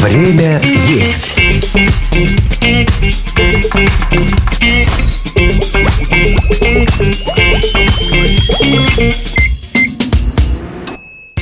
Время есть.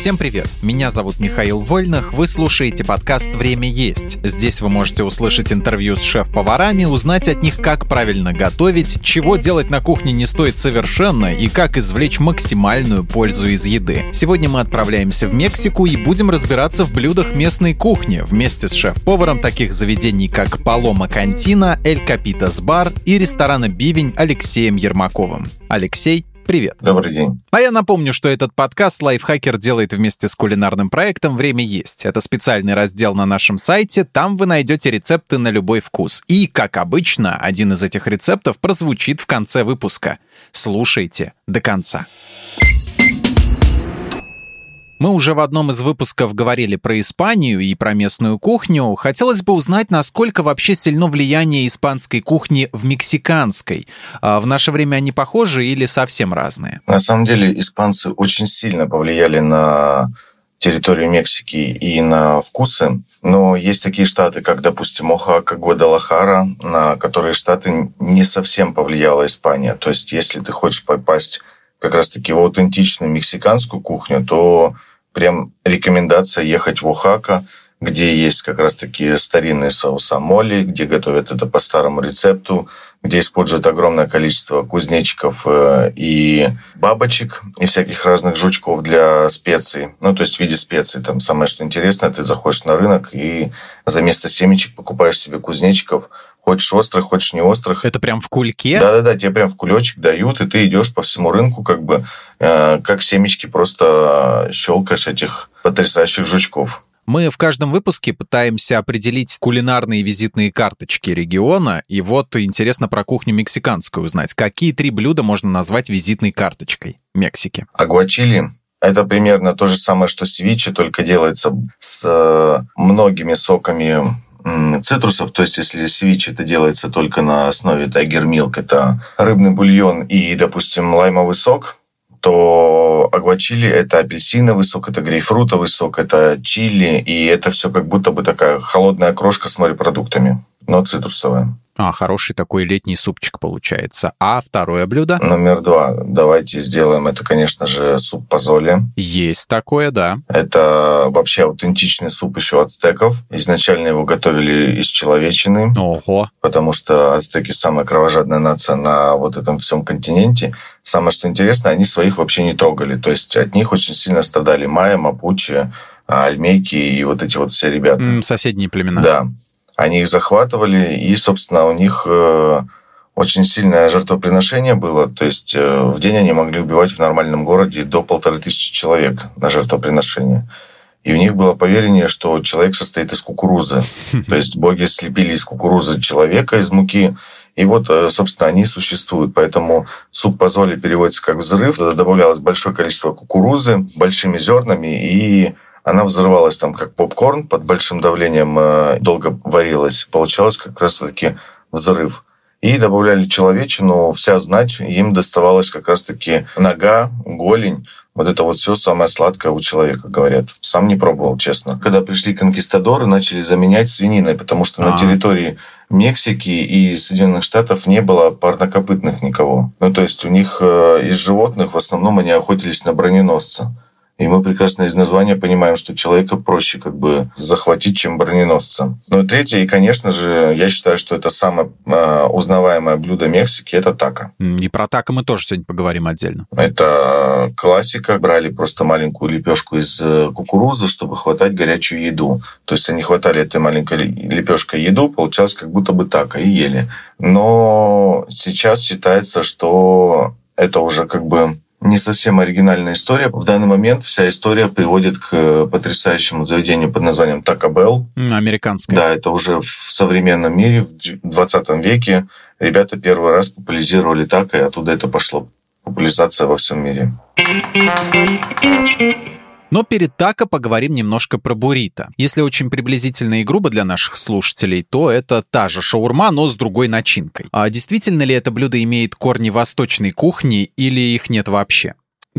Всем привет! Меня зовут Михаил Вольных, вы слушаете подкаст «Время есть». Здесь вы можете услышать интервью с шеф-поварами, узнать от них, как правильно готовить, чего делать на кухне не стоит совершенно и как извлечь максимальную пользу из еды. Сегодня мы отправляемся в Мексику и будем разбираться в блюдах местной кухни вместе с шеф-поваром таких заведений, как Палома Кантина, Эль Капитас Бар и ресторана Бивень Алексеем Ермаковым. Алексей, Привет. Добрый день. А я напомню, что этот подкаст Лайфхакер делает вместе с кулинарным проектом «Время есть». Это специальный раздел на нашем сайте, там вы найдете рецепты на любой вкус. И, как обычно, один из этих рецептов прозвучит в конце выпуска. Слушайте до конца. Мы уже в одном из выпусков говорили про Испанию и про местную кухню. Хотелось бы узнать, насколько вообще сильно влияние испанской кухни в мексиканской. А в наше время они похожи или совсем разные? На самом деле испанцы очень сильно повлияли на территорию Мексики и на вкусы. Но есть такие штаты, как, допустим, Охака, Гвадалахара, на которые штаты не совсем повлияла Испания. То есть, если ты хочешь попасть как раз-таки в аутентичную мексиканскую кухню, то прям рекомендация ехать в Ухака, где есть как раз-таки старинные соусамоли, где готовят это по старому рецепту, где используют огромное количество кузнечиков э, и бабочек, и всяких разных жучков для специй. Ну, то есть в виде специй. Там самое, что интересное, ты заходишь на рынок и за место семечек покупаешь себе кузнечиков, хочешь острых, хочешь не острых. Это прям в кульке? Да-да-да, тебе прям в кулечек дают, и ты идешь по всему рынку, как бы, э, как семечки просто щелкаешь этих потрясающих жучков. Мы в каждом выпуске пытаемся определить кулинарные визитные карточки региона, и вот интересно про кухню мексиканскую узнать. Какие три блюда можно назвать визитной карточкой Мексики? Агуачили это примерно то же самое, что севиче, только делается с э, многими соками цитрусов, то есть если севиче это делается только на основе тайгер милк, это рыбный бульон и, допустим, лаймовый сок, то агвачили – это апельсиновый сок, это грейпфрутовый сок, это чили, и это все как будто бы такая холодная крошка с морепродуктами, но цитрусовая. А, хороший такой летний супчик получается. А второе блюдо? Номер два. Давайте сделаем это, конечно же, суп позоли. Есть такое, да. Это вообще аутентичный суп еще ацтеков. Изначально его готовили из человечины. Ого. Потому что ацтеки самая кровожадная нация на вот этом всем континенте. Самое, что интересно, они своих вообще не трогали. То есть от них очень сильно страдали майя, мапучи, альмейки и вот эти вот все ребята. Соседние племена. Да. Они их захватывали, и, собственно, у них э, очень сильное жертвоприношение было. То есть э, в день они могли убивать в нормальном городе до полторы тысячи человек на жертвоприношение. И у них было поверение, что человек состоит из кукурузы. То есть боги слепили из кукурузы человека, из муки. И вот, э, собственно, они существуют. Поэтому суп позоли переводится как взрыв. Туда добавлялось большое количество кукурузы большими зернами и она взрывалась там как попкорн под большим давлением, э, долго варилась. Получалось как раз-таки взрыв. И добавляли человечину, вся знать, им доставалась как раз-таки нога, голень, вот это вот все самое сладкое у человека, говорят. Сам не пробовал, честно. Когда пришли конкистадоры, начали заменять свининой, потому что А-а-а. на территории Мексики и Соединенных Штатов не было парнокопытных никого. Ну, то есть у них э, из животных в основном они охотились на броненосца. И мы прекрасно из названия понимаем, что человека проще как бы захватить, чем броненосца. Ну и третье, и, конечно же, я считаю, что это самое э, узнаваемое блюдо Мексики, это тако. И про тако мы тоже сегодня поговорим отдельно. Это классика. Брали просто маленькую лепешку из э, кукурузы, чтобы хватать горячую еду. То есть они хватали этой маленькой лепешкой еду, получалось как будто бы тако, и ели. Но сейчас считается, что это уже как бы не совсем оригинальная история. В данный момент вся история приводит к э, потрясающему заведению под названием Taco Bell. Американское. Да, это уже в современном мире, в 20 веке. Ребята первый раз популяризировали тако, и оттуда это пошло. Популяризация во всем мире. Но перед тако поговорим немножко про буррито. Если очень приблизительно и грубо для наших слушателей, то это та же шаурма, но с другой начинкой. А действительно ли это блюдо имеет корни восточной кухни или их нет вообще?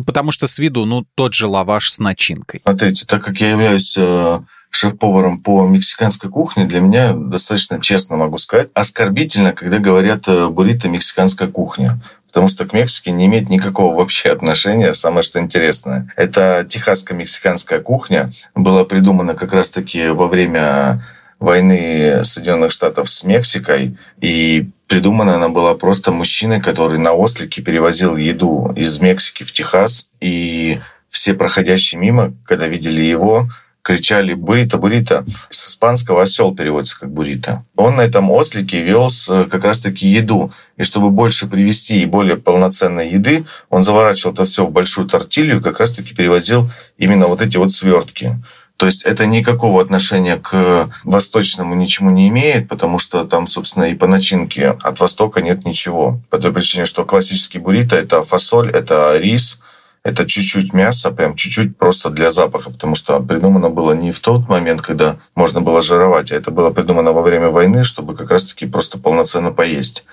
Потому что с виду, ну, тот же лаваш с начинкой. Смотрите, так как я являюсь э, шеф-поваром по мексиканской кухне, для меня достаточно честно могу сказать, оскорбительно, когда говорят э, буррито мексиканская кухня. Потому что к Мексике не имеет никакого вообще отношения. Самое что интересное. Это техасско-мексиканская кухня. Была придумана как раз-таки во время войны Соединенных Штатов с Мексикой. И придумана она была просто мужчиной, который на ослике перевозил еду из Мексики в Техас. И все проходящие мимо, когда видели его, кричали «Бурито, бурито». С испанского «осел» переводится как «бурито». Он на этом ослике вез э, как раз-таки еду. И чтобы больше привезти и более полноценной еды, он заворачивал это все в большую тортилью и как раз-таки перевозил именно вот эти вот свертки. То есть это никакого отношения к восточному ничему не имеет, потому что там, собственно, и по начинке от Востока нет ничего. По той причине, что классический буррито – это фасоль, это рис – это чуть-чуть мяса, прям чуть-чуть просто для запаха, потому что придумано было не в тот момент, когда можно было жировать, а это было придумано во время войны, чтобы как раз-таки просто полноценно поесть.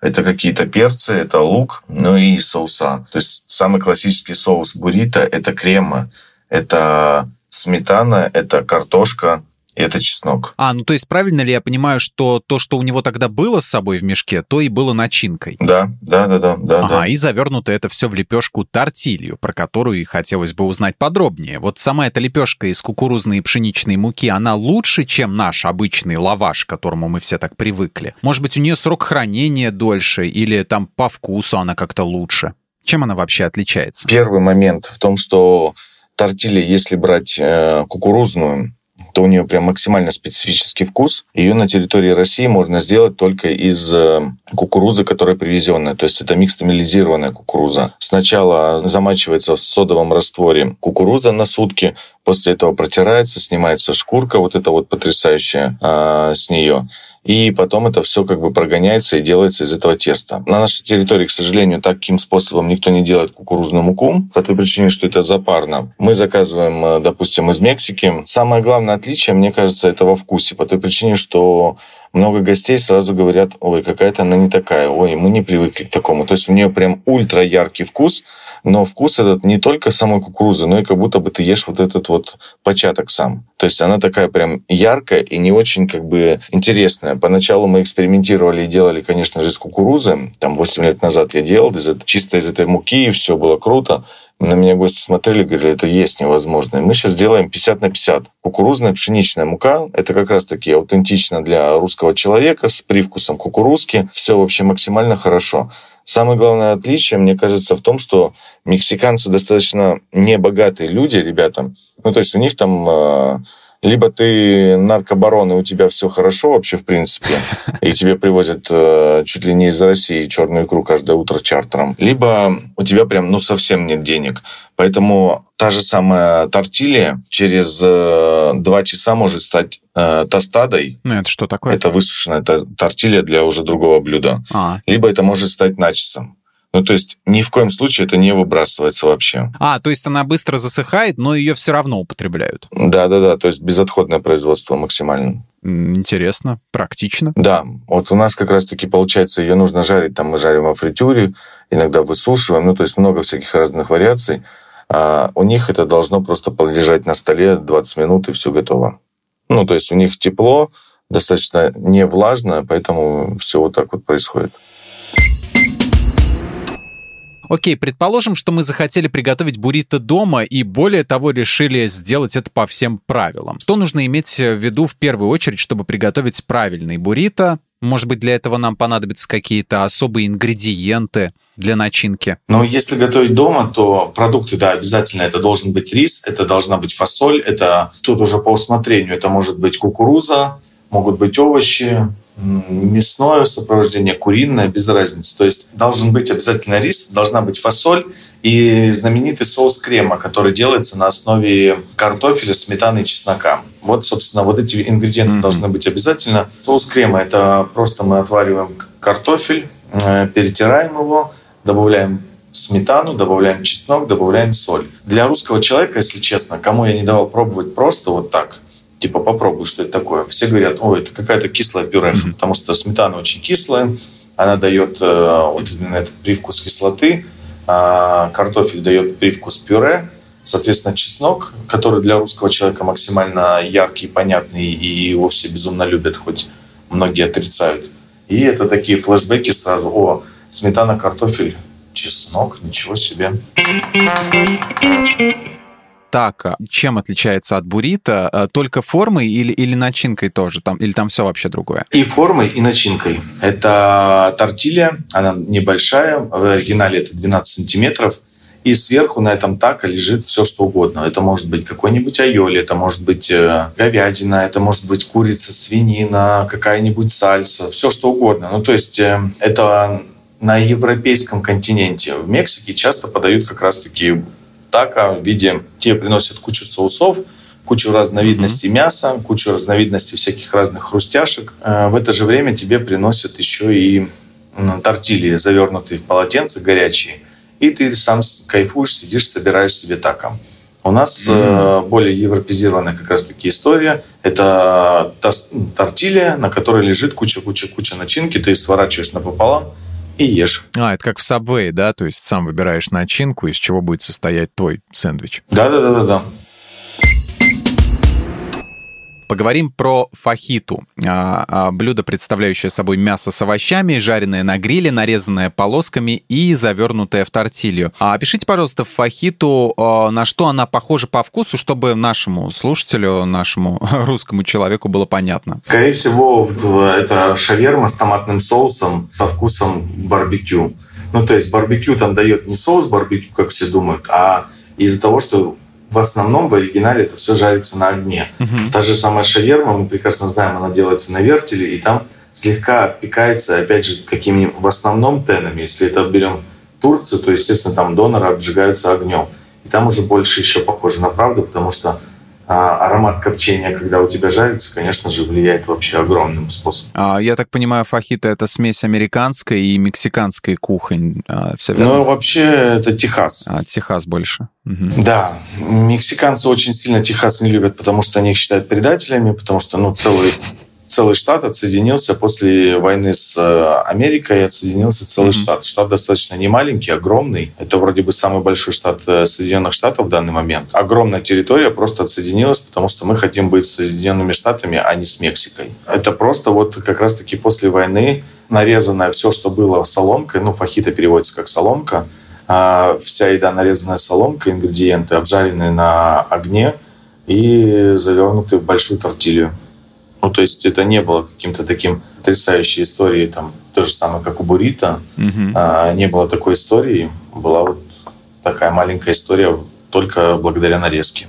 Это какие-то перцы, это лук, ну и соуса. То есть самый классический соус буррито – это крема, это сметана, это картошка, это чеснок. А, ну то есть правильно ли я понимаю, что то, что у него тогда было с собой в мешке, то и было начинкой? Да, да, да, да, да. Ага, да. и завернуто это все в лепешку тортилью, про которую и хотелось бы узнать подробнее. Вот сама эта лепешка из кукурузной и пшеничной муки, она лучше, чем наш обычный лаваш, к которому мы все так привыкли? Может быть, у нее срок хранения дольше, или там по вкусу она как-то лучше? Чем она вообще отличается? Первый момент в том, что тортилья, если брать э, кукурузную, то у нее прям максимально специфический вкус. Ее на территории России можно сделать только из э, кукурузы, которая привезенная. То есть это микстамилизированная кукуруза. Сначала замачивается в содовом растворе кукуруза на сутки, после этого протирается, снимается шкурка, вот эта вот потрясающая а, с нее и потом это все как бы прогоняется и делается из этого теста. На нашей территории, к сожалению, таким способом никто не делает кукурузную муку, по той причине, что это запарно. Мы заказываем, э, допустим, из Мексики. Самое главное отличие, мне кажется, это во вкусе, по той причине, что много гостей сразу говорят, ой, какая-то она не такая, ой, мы не привыкли к такому. То есть у нее прям ультра яркий вкус, но вкус этот не только самой кукурузы, но и как будто бы ты ешь вот этот вот початок сам. То есть она такая прям яркая и не очень как бы интересная. Поначалу мы экспериментировали и делали, конечно же, из кукурузы. Там 8 лет назад я делал из, чисто из этой муки, и все было круто. На меня гости смотрели, говорили, это есть невозможно. И мы сейчас делаем 50 на 50. Кукурузная пшеничная мука – это как раз-таки аутентично для русского человека с привкусом кукурузки. Все вообще максимально хорошо. Самое главное отличие, мне кажется, в том, что мексиканцы достаточно небогатые люди, ребята. Ну, то есть у них там э, либо ты наркобарон, и у тебя все хорошо вообще, в принципе, и тебе привозят э, чуть ли не из России черную икру каждое утро чартером, либо у тебя прям, ну, совсем нет денег. Поэтому та же самая тортилья через э, два часа может стать э, тостадой. Ну, это что такое? Это высушенная тортилья для уже другого блюда. А. Либо это может стать начисом. Ну, то есть ни в коем случае это не выбрасывается вообще. А, то есть она быстро засыхает, но ее все равно употребляют? Да-да-да, то есть безотходное производство максимально. Интересно, практично. Да, вот у нас как раз-таки получается, ее нужно жарить, там мы жарим во фритюре, иногда высушиваем, ну, то есть много всяких разных вариаций. А у них это должно просто полежать на столе 20 минут, и все готово. Ну, то есть у них тепло, достаточно не влажно, поэтому все вот так вот происходит. Окей, предположим, что мы захотели приготовить буррито дома и более того решили сделать это по всем правилам. Что нужно иметь в виду в первую очередь, чтобы приготовить правильный буррито? Может быть, для этого нам понадобятся какие-то особые ингредиенты для начинки? Но если готовить дома, то продукты, да, обязательно. Это должен быть рис, это должна быть фасоль, это тут уже по усмотрению. Это может быть кукуруза, могут быть овощи, мясное сопровождение, куриное, без разницы. То есть должен быть обязательно рис, должна быть фасоль и знаменитый соус крема, который делается на основе картофеля, сметаны и чеснока. Вот, собственно, вот эти ингредиенты mm-hmm. должны быть обязательно. Соус крема – это просто мы отвариваем картофель, э, перетираем его, добавляем сметану, добавляем чеснок, добавляем соль. Для русского человека, если честно, кому я не давал пробовать просто вот так, типа попробуй, что это такое. Все говорят, ой, это какая-то кислая пюре, mm-hmm. потому что сметана очень кислая, она дает э, вот именно этот привкус кислоты. а, картофель дает привкус пюре, соответственно, чеснок, который для русского человека максимально яркий, понятный и его все безумно любят, хоть многие отрицают. И это такие флешбеки сразу. О, сметана, картофель, чеснок, ничего себе така чем отличается от буррито? Э, только формой или, или начинкой тоже? Там, или там все вообще другое? И формой, и начинкой. Это тортилья, она небольшая, в оригинале это 12 сантиметров, и сверху на этом тако лежит все, что угодно. Это может быть какой-нибудь айоли, это может быть э, говядина, это может быть курица, свинина, какая-нибудь сальса, все, что угодно. Ну, то есть э, это на европейском континенте. В Мексике часто подают как раз-таки тако в виде... Тебе приносят кучу соусов, кучу разновидностей mm-hmm. мяса, кучу разновидностей всяких разных хрустяшек. Э, в это же время тебе приносят еще и тортильи, завернутые в полотенце, горячие. И ты сам кайфуешь, сидишь, собираешь себе тако. У нас mm-hmm. более европезированная как раз-таки история. Это тортилья, на которой лежит куча-куча-куча начинки. Ты сворачиваешь напополам, и ешь. А, это как в Subway, да? То есть сам выбираешь начинку, из чего будет состоять твой сэндвич. Да-да-да-да-да. Поговорим про фахиту. А, а, блюдо, представляющее собой мясо с овощами, жареное на гриле, нарезанное полосками и завернутое в тортилью. А опишите, пожалуйста, фахиту, на что она похожа по вкусу, чтобы нашему слушателю, нашему русскому человеку было понятно. Скорее всего, это шаверма с томатным соусом со вкусом барбекю. Ну, то есть барбекю там дает не соус барбекю, как все думают, а из-за того, что в основном в оригинале это все жарится на огне. Uh-huh. Та же самая шаверма, мы прекрасно знаем, она делается на вертеле, и там слегка пекается, опять же, какими в основном тенами. Если это берем Турцию, то, естественно, там доноры обжигаются огнем. И там уже больше еще похоже на правду, потому что а аромат копчения, когда у тебя жарится, конечно же, влияет вообще огромным способом. А, я так понимаю, фахита — это смесь американской и мексиканской кухонь. А, все верно? Ну, вообще, это Техас. А, Техас больше. Угу. Да. Мексиканцы очень сильно Техас не любят, потому что они их считают предателями, потому что, ну, целый целый штат отсоединился после войны с э, Америкой, отсоединился целый mm-hmm. штат. Штат достаточно не маленький, огромный. Это вроде бы самый большой штат э, Соединенных Штатов в данный момент. Огромная территория просто отсоединилась, потому что мы хотим быть с Соединенными Штатами, а не с Мексикой. Это просто вот как раз-таки после войны нарезанное все, что было соломкой, ну, фахита переводится как соломка, а вся еда нарезанная соломкой, ингредиенты обжаренные на огне и завернутые в большую тортилью. Ну, то есть это не было каким-то таким потрясающей историей, там, то же самое, как у Бурита. Угу. А, не было такой истории. Была вот такая маленькая история только благодаря нарезке.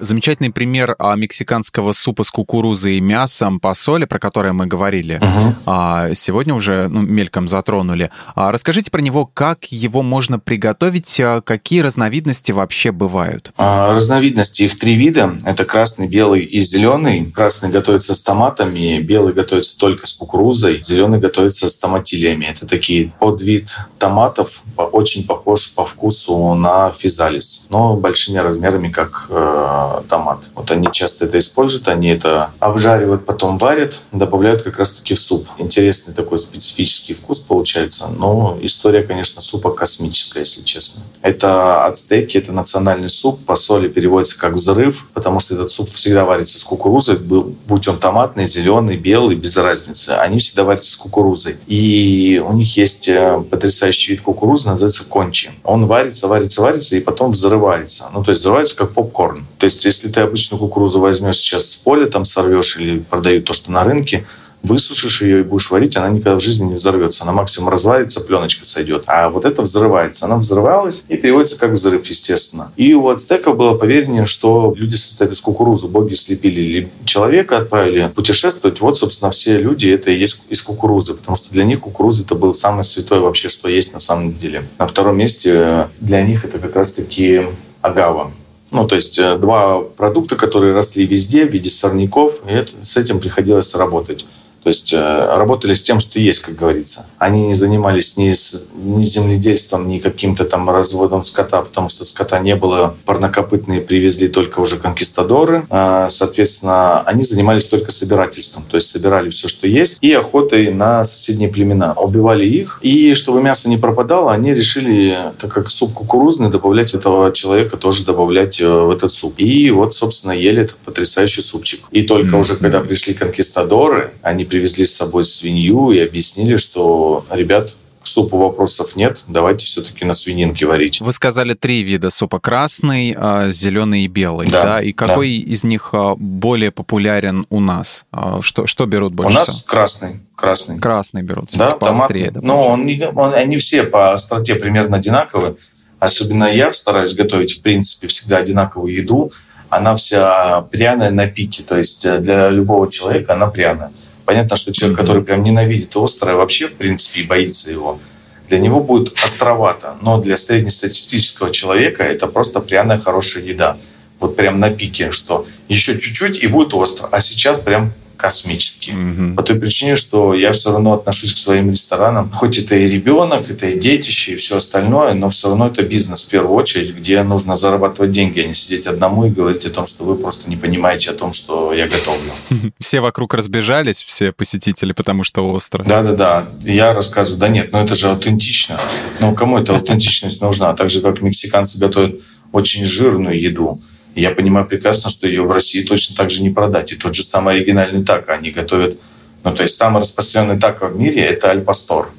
Замечательный пример а, мексиканского супа с кукурузой и мясом по соли, про который мы говорили, uh-huh. а, сегодня уже ну, мельком затронули. А, расскажите про него, как его можно приготовить, а, какие разновидности вообще бывают? А, разновидности их три вида. Это красный, белый и зеленый. Красный готовится с томатами, белый готовится только с кукурузой, зеленый готовится с томатилиями. Это такие подвид томатов, очень похож по вкусу на физалис, но большими размерами, как э, томат. Вот они часто это используют, они это обжаривают, потом варят, добавляют как раз-таки в суп. Интересный такой специфический вкус получается, но история, конечно, супа космическая, если честно. Это ацтеки, это национальный суп, по соли переводится как взрыв, потому что этот суп всегда варится с кукурузой, будь он томатный, зеленый, белый, без разницы. Они всегда варятся с кукурузой. И у них есть э, потрясающий вид кукурузы, называется кончи. Он варится, варится, варится, и потом взрывается. Ну, то есть взрывается как попкорн. То есть есть, если ты обычную кукурузу возьмешь сейчас с поля, там сорвешь или продают то, что на рынке, высушишь ее и будешь варить, она никогда в жизни не взорвется. Она максимум разварится, пленочка сойдет. А вот это взрывается. Она взрывалась и переводится как взрыв, естественно. И у ацтеков было поверение, что люди состоят из кукурузы. Боги слепили или человека, отправили путешествовать. Вот, собственно, все люди это и есть из кукурузы. Потому что для них кукуруза это было самое святое вообще, что есть на самом деле. На втором месте для них это как раз-таки агава. Ну, то есть э, два продукта, которые росли везде в виде сорняков, и это, с этим приходилось работать. То есть э, работали с тем, что есть, как говорится. Они не занимались ни, с, ни земледельством, ни каким-то там разводом скота, потому что скота не было. Парнокопытные привезли только уже конкистадоры. А, соответственно, они занимались только собирательством. То есть собирали все, что есть, и охотой на соседние племена. Убивали их. И чтобы мясо не пропадало, они решили, так как суп кукурузный, добавлять этого человека тоже добавлять э, в этот суп. И вот, собственно, ели этот потрясающий супчик. И только mm-hmm. уже когда пришли конкистадоры, они привезли с собой свинью и объяснили, что, ребят, к супу вопросов нет, давайте все-таки на свининке варить. Вы сказали три вида супа. Красный, а, зеленый и белый. Да, да? И какой да. из них а, более популярен у нас? А, что, что берут больше? У нас всего? красный. Красный. Красный берут. Да, поострее. Да, но он не, он, они все по остроте примерно одинаковые. Особенно я стараюсь готовить, в принципе, всегда одинаковую еду. Она вся пряная на пике. То есть э, для любого человека она пряная. Понятно, что человек, который прям ненавидит острое, вообще, в принципе, и боится его, для него будет островато. Но для среднестатистического человека это просто пряная хорошая еда. Вот прям на пике, что еще чуть-чуть и будет остро. А сейчас прям космический. Угу. По той причине, что я все равно отношусь к своим ресторанам. Хоть это и ребенок, это и детище, и все остальное, но все равно это бизнес в первую очередь, где нужно зарабатывать деньги, а не сидеть одному и говорить о том, что вы просто не понимаете о том, что я готовлю. Все вокруг разбежались, все посетители, потому что остро. Да-да-да. Я рассказываю, да нет, но это же аутентично. Но кому эта аутентичность нужна? Так же, как мексиканцы готовят очень жирную еду я понимаю прекрасно, что ее в России точно так же не продать. И тот же самый оригинальный тако они готовят. Ну, то есть самый распространенный тако в мире – это альпастор.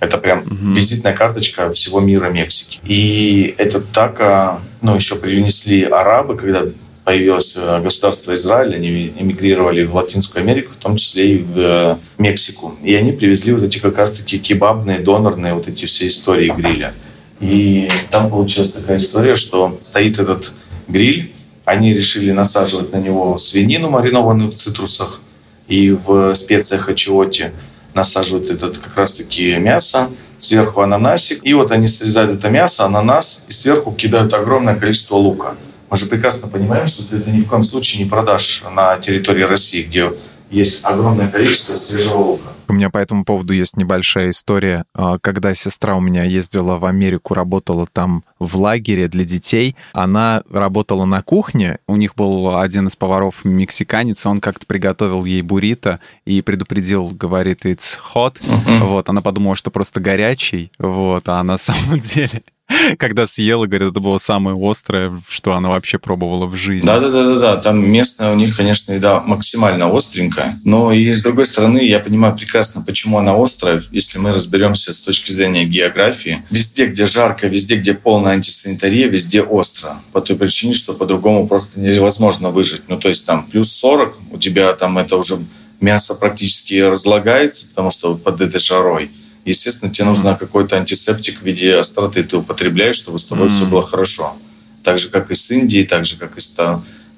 Это прям угу. визитная карточка всего мира Мексики. И этот тако, ну, еще привнесли арабы, когда появилось э, государство Израиль, они эмигрировали в Латинскую Америку, в том числе и в э, Мексику. И они привезли вот эти как раз-таки кебабные, донорные вот эти все истории гриля. И там получилась такая история, что стоит этот гриль, они решили насаживать на него свинину, маринованную в цитрусах, и в специях ачиоти насаживают этот как раз-таки мясо, сверху ананасик. И вот они срезают это мясо, ананас, и сверху кидают огромное количество лука. Мы же прекрасно понимаем, что ты это ни в коем случае не продашь на территории России, где есть огромное количество свежего лука. У меня по этому поводу есть небольшая история. А, когда сестра у меня ездила в Америку, работала там в лагере для детей, она работала на кухне. У них был один из поваров мексиканец, он как-то приготовил ей буррито и предупредил, говорит, it's hot. Uh-huh. Вот, она подумала, что просто горячий, вот, а на самом деле когда съела, говорит, это было самое острое, что она вообще пробовала в жизни. Да-да-да, там местная у них, конечно, еда максимально остренькая, но и с другой стороны, я понимаю прекрасно, почему она острая, если мы разберемся с точки зрения географии. Везде, где жарко, везде, где полная антисанитария, везде остро. По той причине, что по-другому просто невозможно выжить. Ну, то есть там плюс 40, у тебя там это уже мясо практически разлагается, потому что под этой жарой естественно, тебе нужно какой-то антисептик в виде остроты ты употребляешь, чтобы с тобой все было хорошо. Так же, как и с Индией, так же, как и с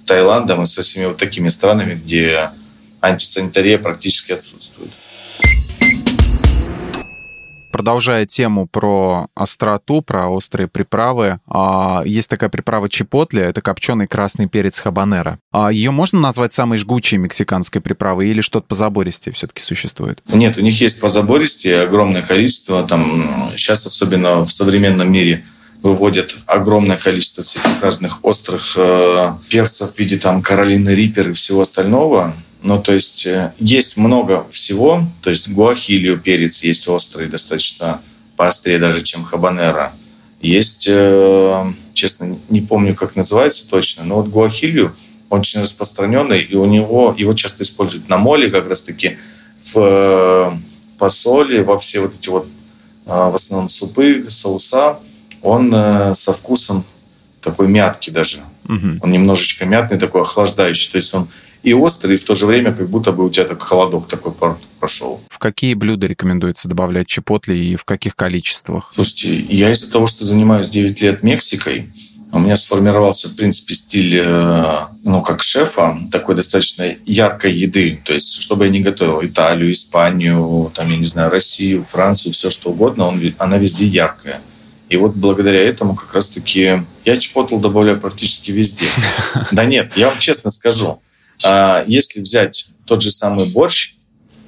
Таиландом и со всеми вот такими странами, где антисанитария практически отсутствует. Продолжая тему про остроту, про острые приправы, а, есть такая приправа чипотли, это копченый красный перец хабанера. А Ее можно назвать самой жгучей мексиканской приправой или что-то позабористее все-таки существует? Нет, у них есть позабористее огромное количество. Там сейчас, особенно в современном мире, выводят огромное количество всяких разных острых э, перцев в виде там Каролины Риппер и всего остального. Ну, то есть э, есть много всего. То есть гуахилио перец есть острый, достаточно поострее даже, чем хабанера. Есть, э, честно, не помню, как называется точно, но вот гуахилио очень распространенный, и у него его часто используют на моле, как раз-таки в э, посоле, во все вот эти вот в основном супы, соуса, он со вкусом такой мятки даже. Угу. Он немножечко мятный, такой охлаждающий. То есть он и острый, и в то же время как будто бы у тебя так холодок такой прошел. В какие блюда рекомендуется добавлять чипотли и в каких количествах? Слушайте, я из-за того, что занимаюсь 9 лет Мексикой, у меня сформировался, в принципе, стиль, э, ну, как шефа, такой достаточно яркой еды. То есть, чтобы я не готовил Италию, Испанию, там, я не знаю, Россию, Францию, все что угодно, он, она везде яркая. И вот благодаря этому как раз-таки я чипотл добавляю практически везде. Да нет, я вам честно скажу, если взять тот же самый борщ,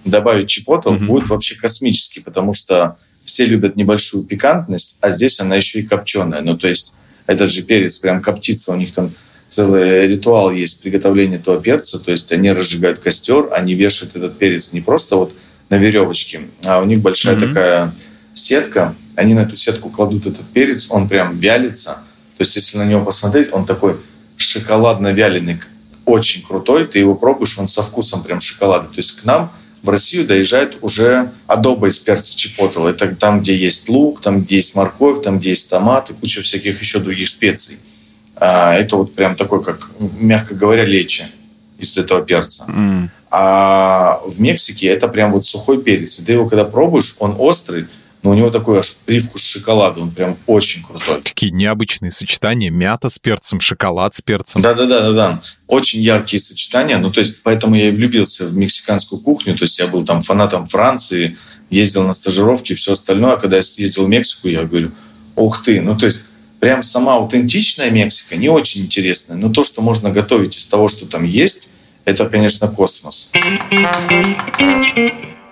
добавить чипотл, mm-hmm. будет вообще космический, потому что все любят небольшую пикантность, а здесь она еще и копченая. Ну, то есть этот же перец прям коптится, у них там целый ритуал есть приготовления этого перца, то есть они разжигают костер, они вешают этот перец не просто вот на веревочке, а у них большая mm-hmm. такая сетка, они на эту сетку кладут этот перец, он прям вялится, то есть если на него посмотреть, он такой шоколадно-вяленый, очень крутой, ты его пробуешь, он со вкусом прям шоколада. То есть к нам в Россию доезжает уже адоба из перца чипотл. Это там, где есть лук, там, где есть морковь, там, где есть томат и куча всяких еще других специй. А, это вот прям такой, как, мягко говоря, лечи из этого перца. Mm. А в Мексике это прям вот сухой перец. И ты его когда пробуешь, он острый, но у него такой аж привкус шоколада, он прям очень крутой. Какие необычные сочетания, мята с перцем, шоколад с перцем. Да-да-да-да-да, очень яркие сочетания, ну то есть поэтому я и влюбился в мексиканскую кухню, то есть я был там фанатом Франции, ездил на стажировки и все остальное, а когда я ездил в Мексику, я говорю, ух ты, ну то есть прям сама аутентичная Мексика не очень интересная, но то, что можно готовить из того, что там есть, это, конечно, космос.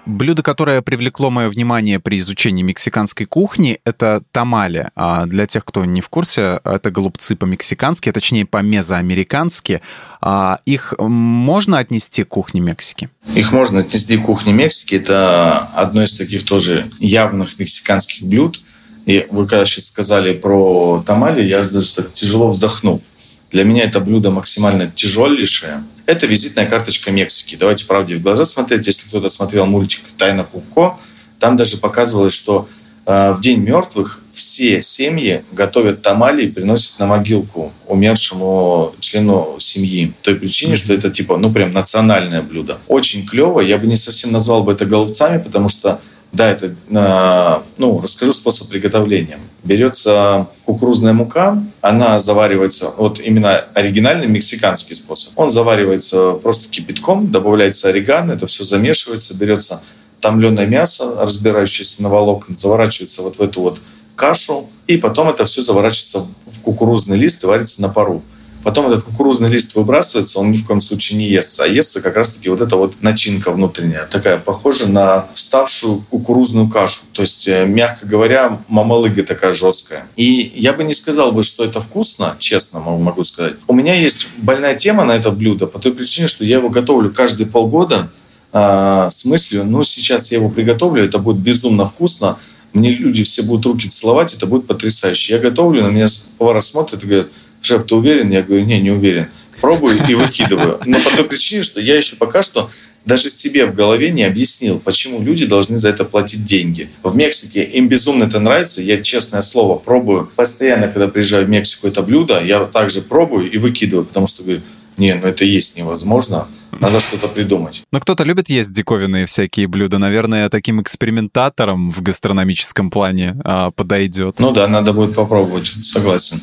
Блюдо, которое привлекло мое внимание при изучении мексиканской кухни, это тамали. А для тех, кто не в курсе, это голубцы по-мексикански, точнее по-мезоамерикански. А их можно отнести к кухне Мексики? Их можно отнести к кухне Мексики. Это одно из таких тоже явных мексиканских блюд. И вы когда сейчас сказали про тамали, я даже так тяжело вздохнул. Для меня это блюдо максимально тяжелейшее. Это визитная карточка Мексики. Давайте правде в глаза смотреть. Если кто-то смотрел мультик «Тайна Куко», там даже показывалось, что э, в День мертвых все семьи готовят тамали и приносят на могилку умершему члену семьи. Той причине, что это типа, ну прям национальное блюдо. Очень клево. Я бы не совсем назвал бы это голубцами, потому что да, это, э, ну, расскажу способ приготовления. Берется кукурузная мука, она заваривается, вот именно оригинальный мексиканский способ. Он заваривается просто кипятком, добавляется орегано, это все замешивается, берется томленое мясо, разбирающееся на волокна, заворачивается вот в эту вот кашу, и потом это все заворачивается в кукурузный лист и варится на пару. Потом этот кукурузный лист выбрасывается, он ни в коем случае не естся, а естся как раз-таки вот эта вот начинка внутренняя, такая похожа на вставшую кукурузную кашу. То есть, э, мягко говоря, мамалыга такая жесткая. И я бы не сказал бы, что это вкусно, честно могу сказать. У меня есть больная тема на это блюдо по той причине, что я его готовлю каждые полгода э, с мыслью, ну, сейчас я его приготовлю, это будет безумно вкусно, мне люди все будут руки целовать, это будет потрясающе. Я готовлю, на меня повара смотрят и говорят, шеф, ты уверен? Я говорю, не, не уверен. Пробую и выкидываю. Но по той причине, что я еще пока что даже себе в голове не объяснил, почему люди должны за это платить деньги. В Мексике им безумно это нравится. Я, честное слово, пробую. Постоянно, когда приезжаю в Мексику это блюдо, я также пробую и выкидываю, потому что говорю, не, ну это есть невозможно. Надо что-то придумать. Но кто-то любит есть диковинные всякие блюда. Наверное, таким экспериментатором в гастрономическом плане а, подойдет. Ну да, надо будет попробовать, согласен.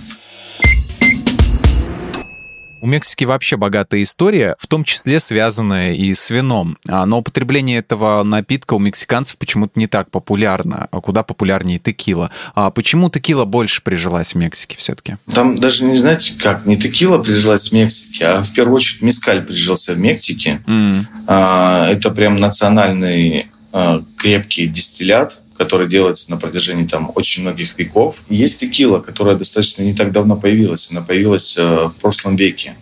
У Мексики вообще богатая история, в том числе связанная и с вином. А, но употребление этого напитка у мексиканцев почему-то не так популярно, а куда популярнее текила. А почему текила больше прижилась в Мексике все-таки? Там даже не знаете как, не текила прижилась в Мексике, а в первую очередь мискаль прижился в Мексике. Mm. Это прям национальный крепкий дистиллят, который делается на протяжении там очень многих веков. И есть текила, которая достаточно не так давно появилась. Она появилась э, в прошлом веке.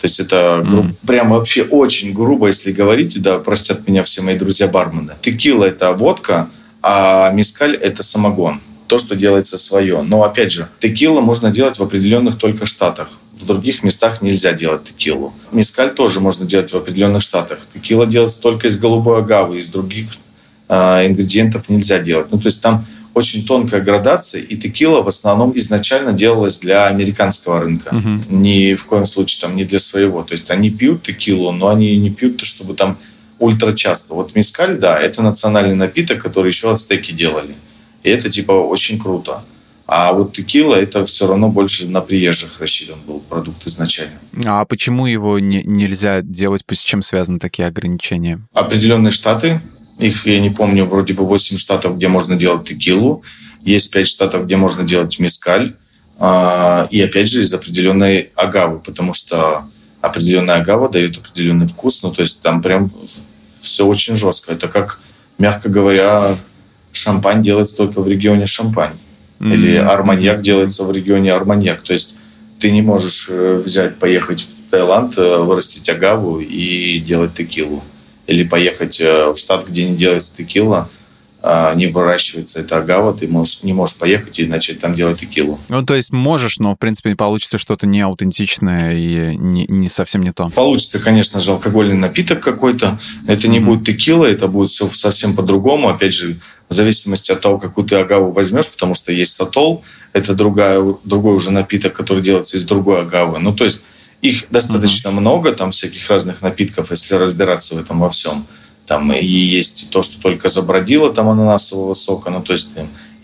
То есть это гру- mm. прям вообще очень грубо, если говорить, да, простят меня все мои друзья-бармены. Текила – это водка, а мискаль – это самогон. То, что делается свое. Но, опять же, текила можно делать в определенных только штатах. В других местах нельзя делать текилу. Мискаль тоже можно делать в определенных штатах. Текила делается только из голубой агавы, из других ингредиентов нельзя делать. Ну, то есть там очень тонкая градация, и текила в основном изначально делалась для американского рынка. Угу. Ни в коем случае там не для своего. То есть они пьют текилу, но они не пьют, чтобы там ультра часто. Вот мискаль, да, это национальный напиток, который еще ацтеки делали. И это типа очень круто. А вот текила это все равно больше на приезжих рассчитан был продукт изначально. А почему его не, нельзя делать? С чем связаны такие ограничения? Определенные штаты их, я не помню, вроде бы 8 штатов, где можно делать текилу. Есть 5 штатов, где можно делать мискаль. А, и опять же из определенной агавы, потому что определенная агава дает определенный вкус. Ну, то есть там прям все очень жестко. Это как, мягко говоря, шампань делается только в регионе шампань. Mm-hmm. Или арманьяк делается в регионе арманьяк. То есть ты не можешь э, взять, поехать в Таиланд, э, вырастить агаву и делать текилу. Или поехать э, в штат, где не делается текила, а, не выращивается эта агава, ты можешь, не можешь поехать и начать там делать текилу. Ну, то есть можешь, но, в принципе, получится что-то не аутентичное и не, не совсем не то. Получится, конечно же, алкогольный напиток какой-то. Это не mm-hmm. будет текила, это будет все совсем по-другому. Опять же, в зависимости от того, какую ты агаву возьмешь, потому что есть сатол, это другая, другой уже напиток, который делается из другой агавы. Ну, то есть их достаточно mm-hmm. много, там всяких разных напитков, если разбираться в этом во всем. Там и есть то, что только забродило, там ананасового сока, ну то есть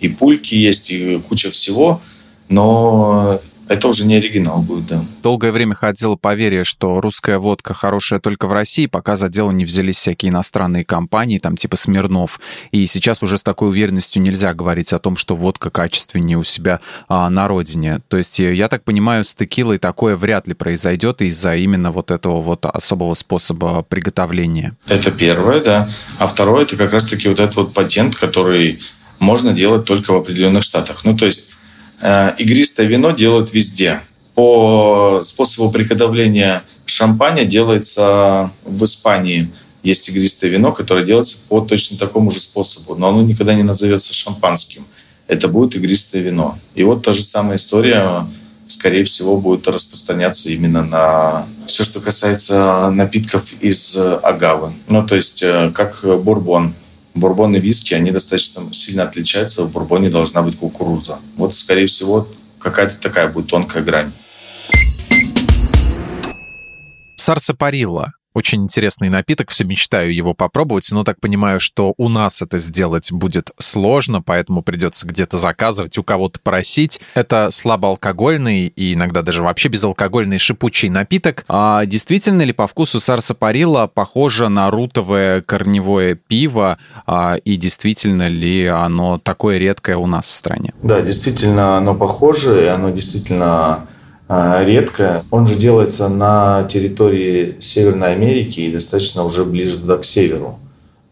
и пульки есть, и куча всего. Но это уже не оригинал будет, да. Долгое время ходило поверье, что русская водка хорошая только в России, пока за дело не взялись всякие иностранные компании, там типа Смирнов. И сейчас уже с такой уверенностью нельзя говорить о том, что водка качественнее у себя а, на родине. То есть, э, я так понимаю, с текилой такое вряд ли произойдет из-за именно вот этого вот особого способа приготовления. Это первое, да. А второе, это как раз-таки вот этот вот патент, который можно делать только в определенных штатах. Ну, то есть игристое вино делают везде. По способу приготовления шампаня делается в Испании. Есть игристое вино, которое делается по точно такому же способу, но оно никогда не назовется шампанским. Это будет игристое вино. И вот та же самая история, скорее всего, будет распространяться именно на все, что касается напитков из агавы. Ну, то есть, э, как бурбон – бурбон и виски, они достаточно сильно отличаются. В бурбоне должна быть кукуруза. Вот, скорее всего, какая-то такая будет тонкая грань. Сарсапарилла очень интересный напиток, все мечтаю его попробовать, но так понимаю, что у нас это сделать будет сложно, поэтому придется где-то заказывать, у кого-то просить. Это слабоалкогольный и иногда даже вообще безалкогольный шипучий напиток. А действительно ли по вкусу сарсапарилла похоже на рутовое корневое пиво, а, и действительно ли оно такое редкое у нас в стране? Да, действительно оно похоже, и оно действительно редко. Он же делается на территории Северной Америки и достаточно уже ближе туда к северу.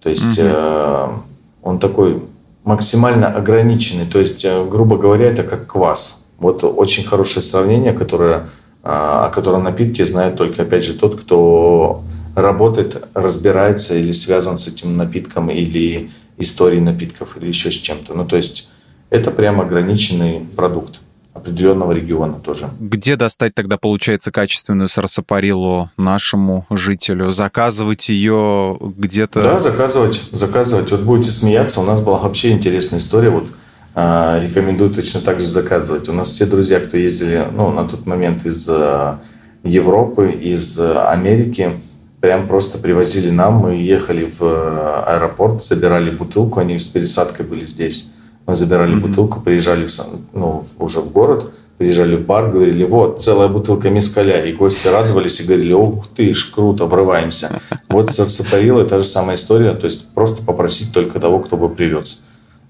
То есть угу. он такой максимально ограниченный. То есть, э, грубо говоря, это как квас. Вот очень хорошее сравнение, которое, а, о котором напитке знает только, опять же, тот, кто работает, разбирается или связан с этим напитком, или историей напитков, или еще с чем-то. Ну, то есть это прям ограниченный продукт определенного региона тоже. Где достать тогда, получается, качественную сарсапарилу нашему жителю? Заказывать ее где-то? Да, заказывать, заказывать. Вот будете смеяться, у нас была вообще интересная история. Вот э, рекомендую точно так же заказывать. У нас все друзья, кто ездили, ну, на тот момент из э, Европы, из э, Америки, прям просто привозили нам. Мы ехали в аэропорт, забирали бутылку, они с пересадкой были здесь мы забирали mm-hmm. бутылку, приезжали в, ну, уже в город, приезжали в бар, говорили, вот, целая бутылка мискаля. И гости радовались и говорили, ух ты ж, круто, врываемся. Вот Сапарила та же самая история, то есть просто попросить только того, кто бы привез.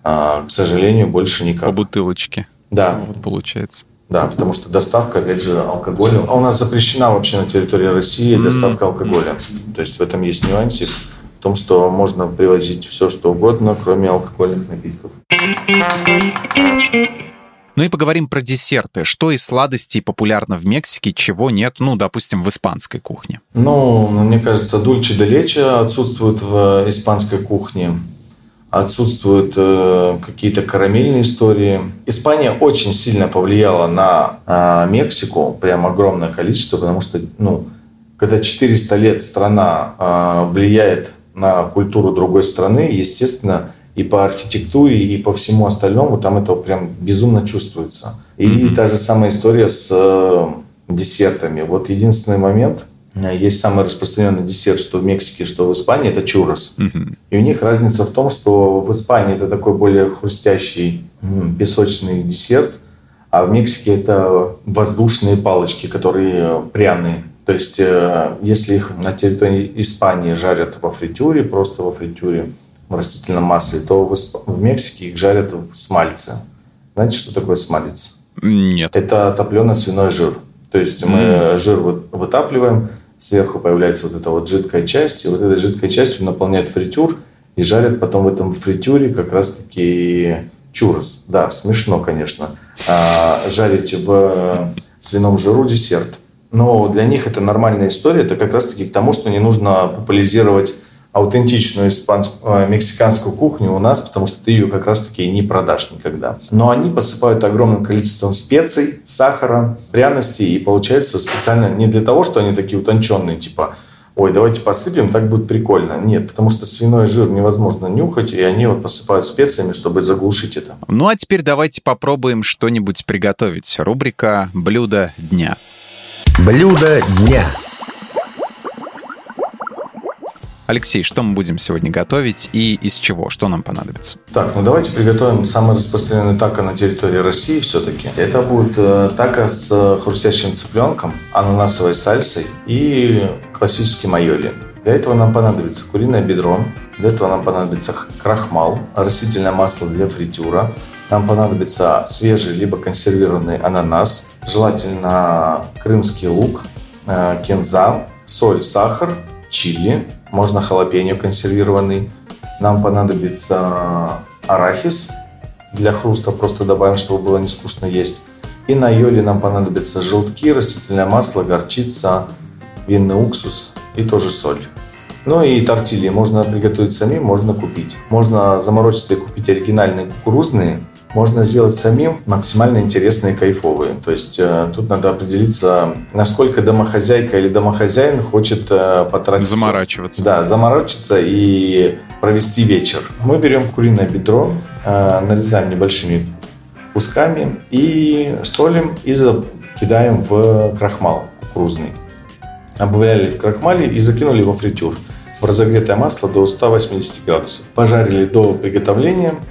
А, к сожалению, больше никак. По бутылочке. Да. Вот получается. Да, потому что доставка, опять же, алкоголя... А у нас запрещена вообще на территории России доставка алкоголя. То есть в этом есть нюансик в том, что можно привозить все, что угодно, кроме алкогольных напитков. Ну и поговорим про десерты. Что из сладостей популярно в Мексике, чего нет, ну, допустим, в испанской кухне? Ну, мне кажется, дульче де лече отсутствует в испанской кухне. Отсутствуют э, какие-то карамельные истории. Испания очень сильно повлияла на э, Мексику, прям огромное количество, потому что, ну, когда 400 лет страна э, влияет на культуру другой страны, естественно, и по архитектуре, и по всему остальному там это прям безумно чувствуется. И mm-hmm. та же самая история с э, десертами. Вот единственный момент, э, есть самый распространенный десерт, что в Мексике, что в Испании, это чурос. Mm-hmm. И у них разница в том, что в Испании это такой более хрустящий песочный десерт, а в Мексике это воздушные палочки, которые пряные. То есть, э, если их на территории Испании жарят во фритюре, просто во фритюре, в растительном масле, то в, в Мексике их жарят в смальце. Знаете, что такое смалец? Нет. Это топленый свиной жир. То есть мы mm. жир вытапливаем, сверху появляется вот эта вот жидкая часть, и вот этой жидкой частью наполняют фритюр и жарят потом в этом фритюре как раз-таки чурос. Да, смешно, конечно. А, жарить в свином жиру десерт. Но для них это нормальная история. Это как раз-таки к тому, что не нужно популяризировать аутентичную испанскую, э, мексиканскую кухню у нас, потому что ты ее как раз-таки не продашь никогда. Но они посыпают огромным количеством специй, сахара, пряностей, и получается специально не для того, что они такие утонченные, типа ой, давайте посыпем, так будет прикольно. Нет, потому что свиной жир невозможно нюхать, и они вот посыпают специями, чтобы заглушить это. Ну а теперь давайте попробуем что-нибудь приготовить. Рубрика «Блюдо дня». Блюдо дня. Алексей, что мы будем сегодня готовить и из чего? Что нам понадобится? Так, ну давайте приготовим самый распространенный тако на территории России все-таки. Это будет э, тако с э, хрустящим цыпленком, ананасовой сальсой и классическим айоли. Для этого нам понадобится куриное бедро, для этого нам понадобится крахмал, растительное масло для фритюра, нам понадобится свежий либо консервированный ананас, желательно крымский лук, э, кинза, соль, сахар, чили, можно халапеньо консервированный. Нам понадобится арахис для хруста, просто добавим, чтобы было не скучно есть. И на йоле нам понадобятся желтки, растительное масло, горчица, винный уксус и тоже соль. Ну и тортильи можно приготовить самим, можно купить. Можно заморочиться и купить оригинальные кукурузные, можно сделать самим максимально интересные и кайфовые. То есть э, тут надо определиться, насколько домохозяйка или домохозяин хочет э, потратить... Заморачиваться. Да, заморачиваться и провести вечер. Мы берем куриное бедро, э, нарезаем небольшими кусками и солим и кидаем в крахмал кукурузный. Обваляли в крахмале и закинули во фритюр в разогретое масло до 180 градусов. Пожарили до приготовления –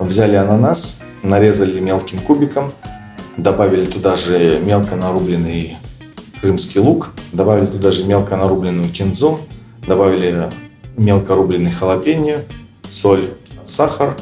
Взяли ананас, нарезали мелким кубиком, добавили туда же мелко нарубленный крымский лук, добавили туда же мелко нарубленную кинзу, добавили мелко рубленый халапеньо, соль, сахар.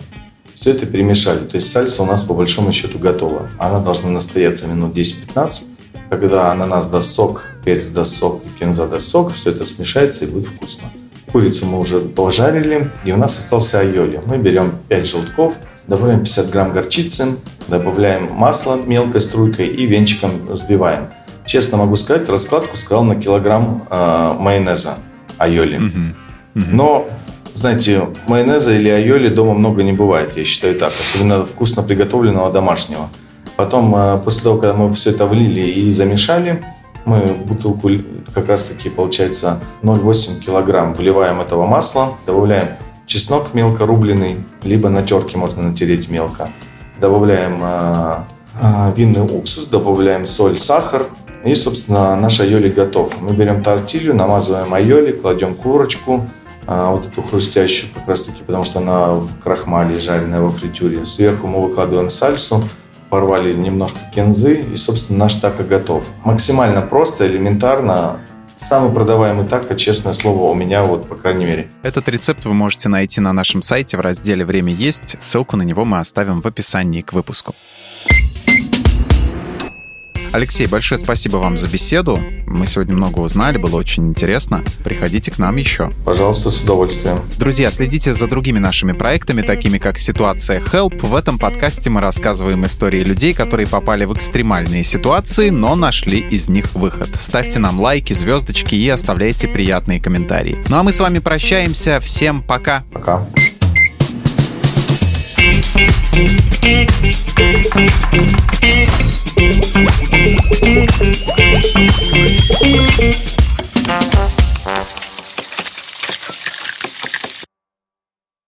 Все это перемешали. То есть сальса у нас по большому счету готова. Она должна настояться минут 10-15. Когда ананас даст сок, перец даст сок кинза даст сок, все это смешается и будет вкусно. Курицу мы уже пожарили, и у нас остался айоли. Мы берем 5 желтков, добавляем 50 грамм горчицы, добавляем масло мелкой струйкой и венчиком взбиваем. Честно могу сказать, раскладку сказал на килограмм э, майонеза айоли. Но, знаете, майонеза или айоли дома много не бывает, я считаю так. Особенно вкусно приготовленного домашнего. Потом, э, после того, когда мы все это влили и замешали, мы бутылку как раз таки получается 0,8 килограмм вливаем этого масла, добавляем чеснок мелко рубленый, либо на терке можно натереть мелко. Добавляем э, э, винный уксус, добавляем соль, сахар, и, собственно, наш айоли готов. Мы берем тортилью, намазываем айоли, кладем курочку, э, вот эту хрустящую как раз таки, потому что она в крахмале, жареная во фритюре. Сверху мы выкладываем сальсу, порвали немножко кинзы, и, собственно, наш тако готов. Максимально просто, элементарно. Самый продаваемый тако, честное слово, у меня вот, по крайней мере. Этот рецепт вы можете найти на нашем сайте в разделе «Время есть». Ссылку на него мы оставим в описании к выпуску. Алексей, большое спасибо вам за беседу. Мы сегодня много узнали, было очень интересно. Приходите к нам еще. Пожалуйста, с удовольствием. Друзья, следите за другими нашими проектами, такими как «Ситуация Help». В этом подкасте мы рассказываем истории людей, которые попали в экстремальные ситуации, но нашли из них выход. Ставьте нам лайки, звездочки и оставляйте приятные комментарии. Ну а мы с вами прощаемся. Всем пока. Пока. Thank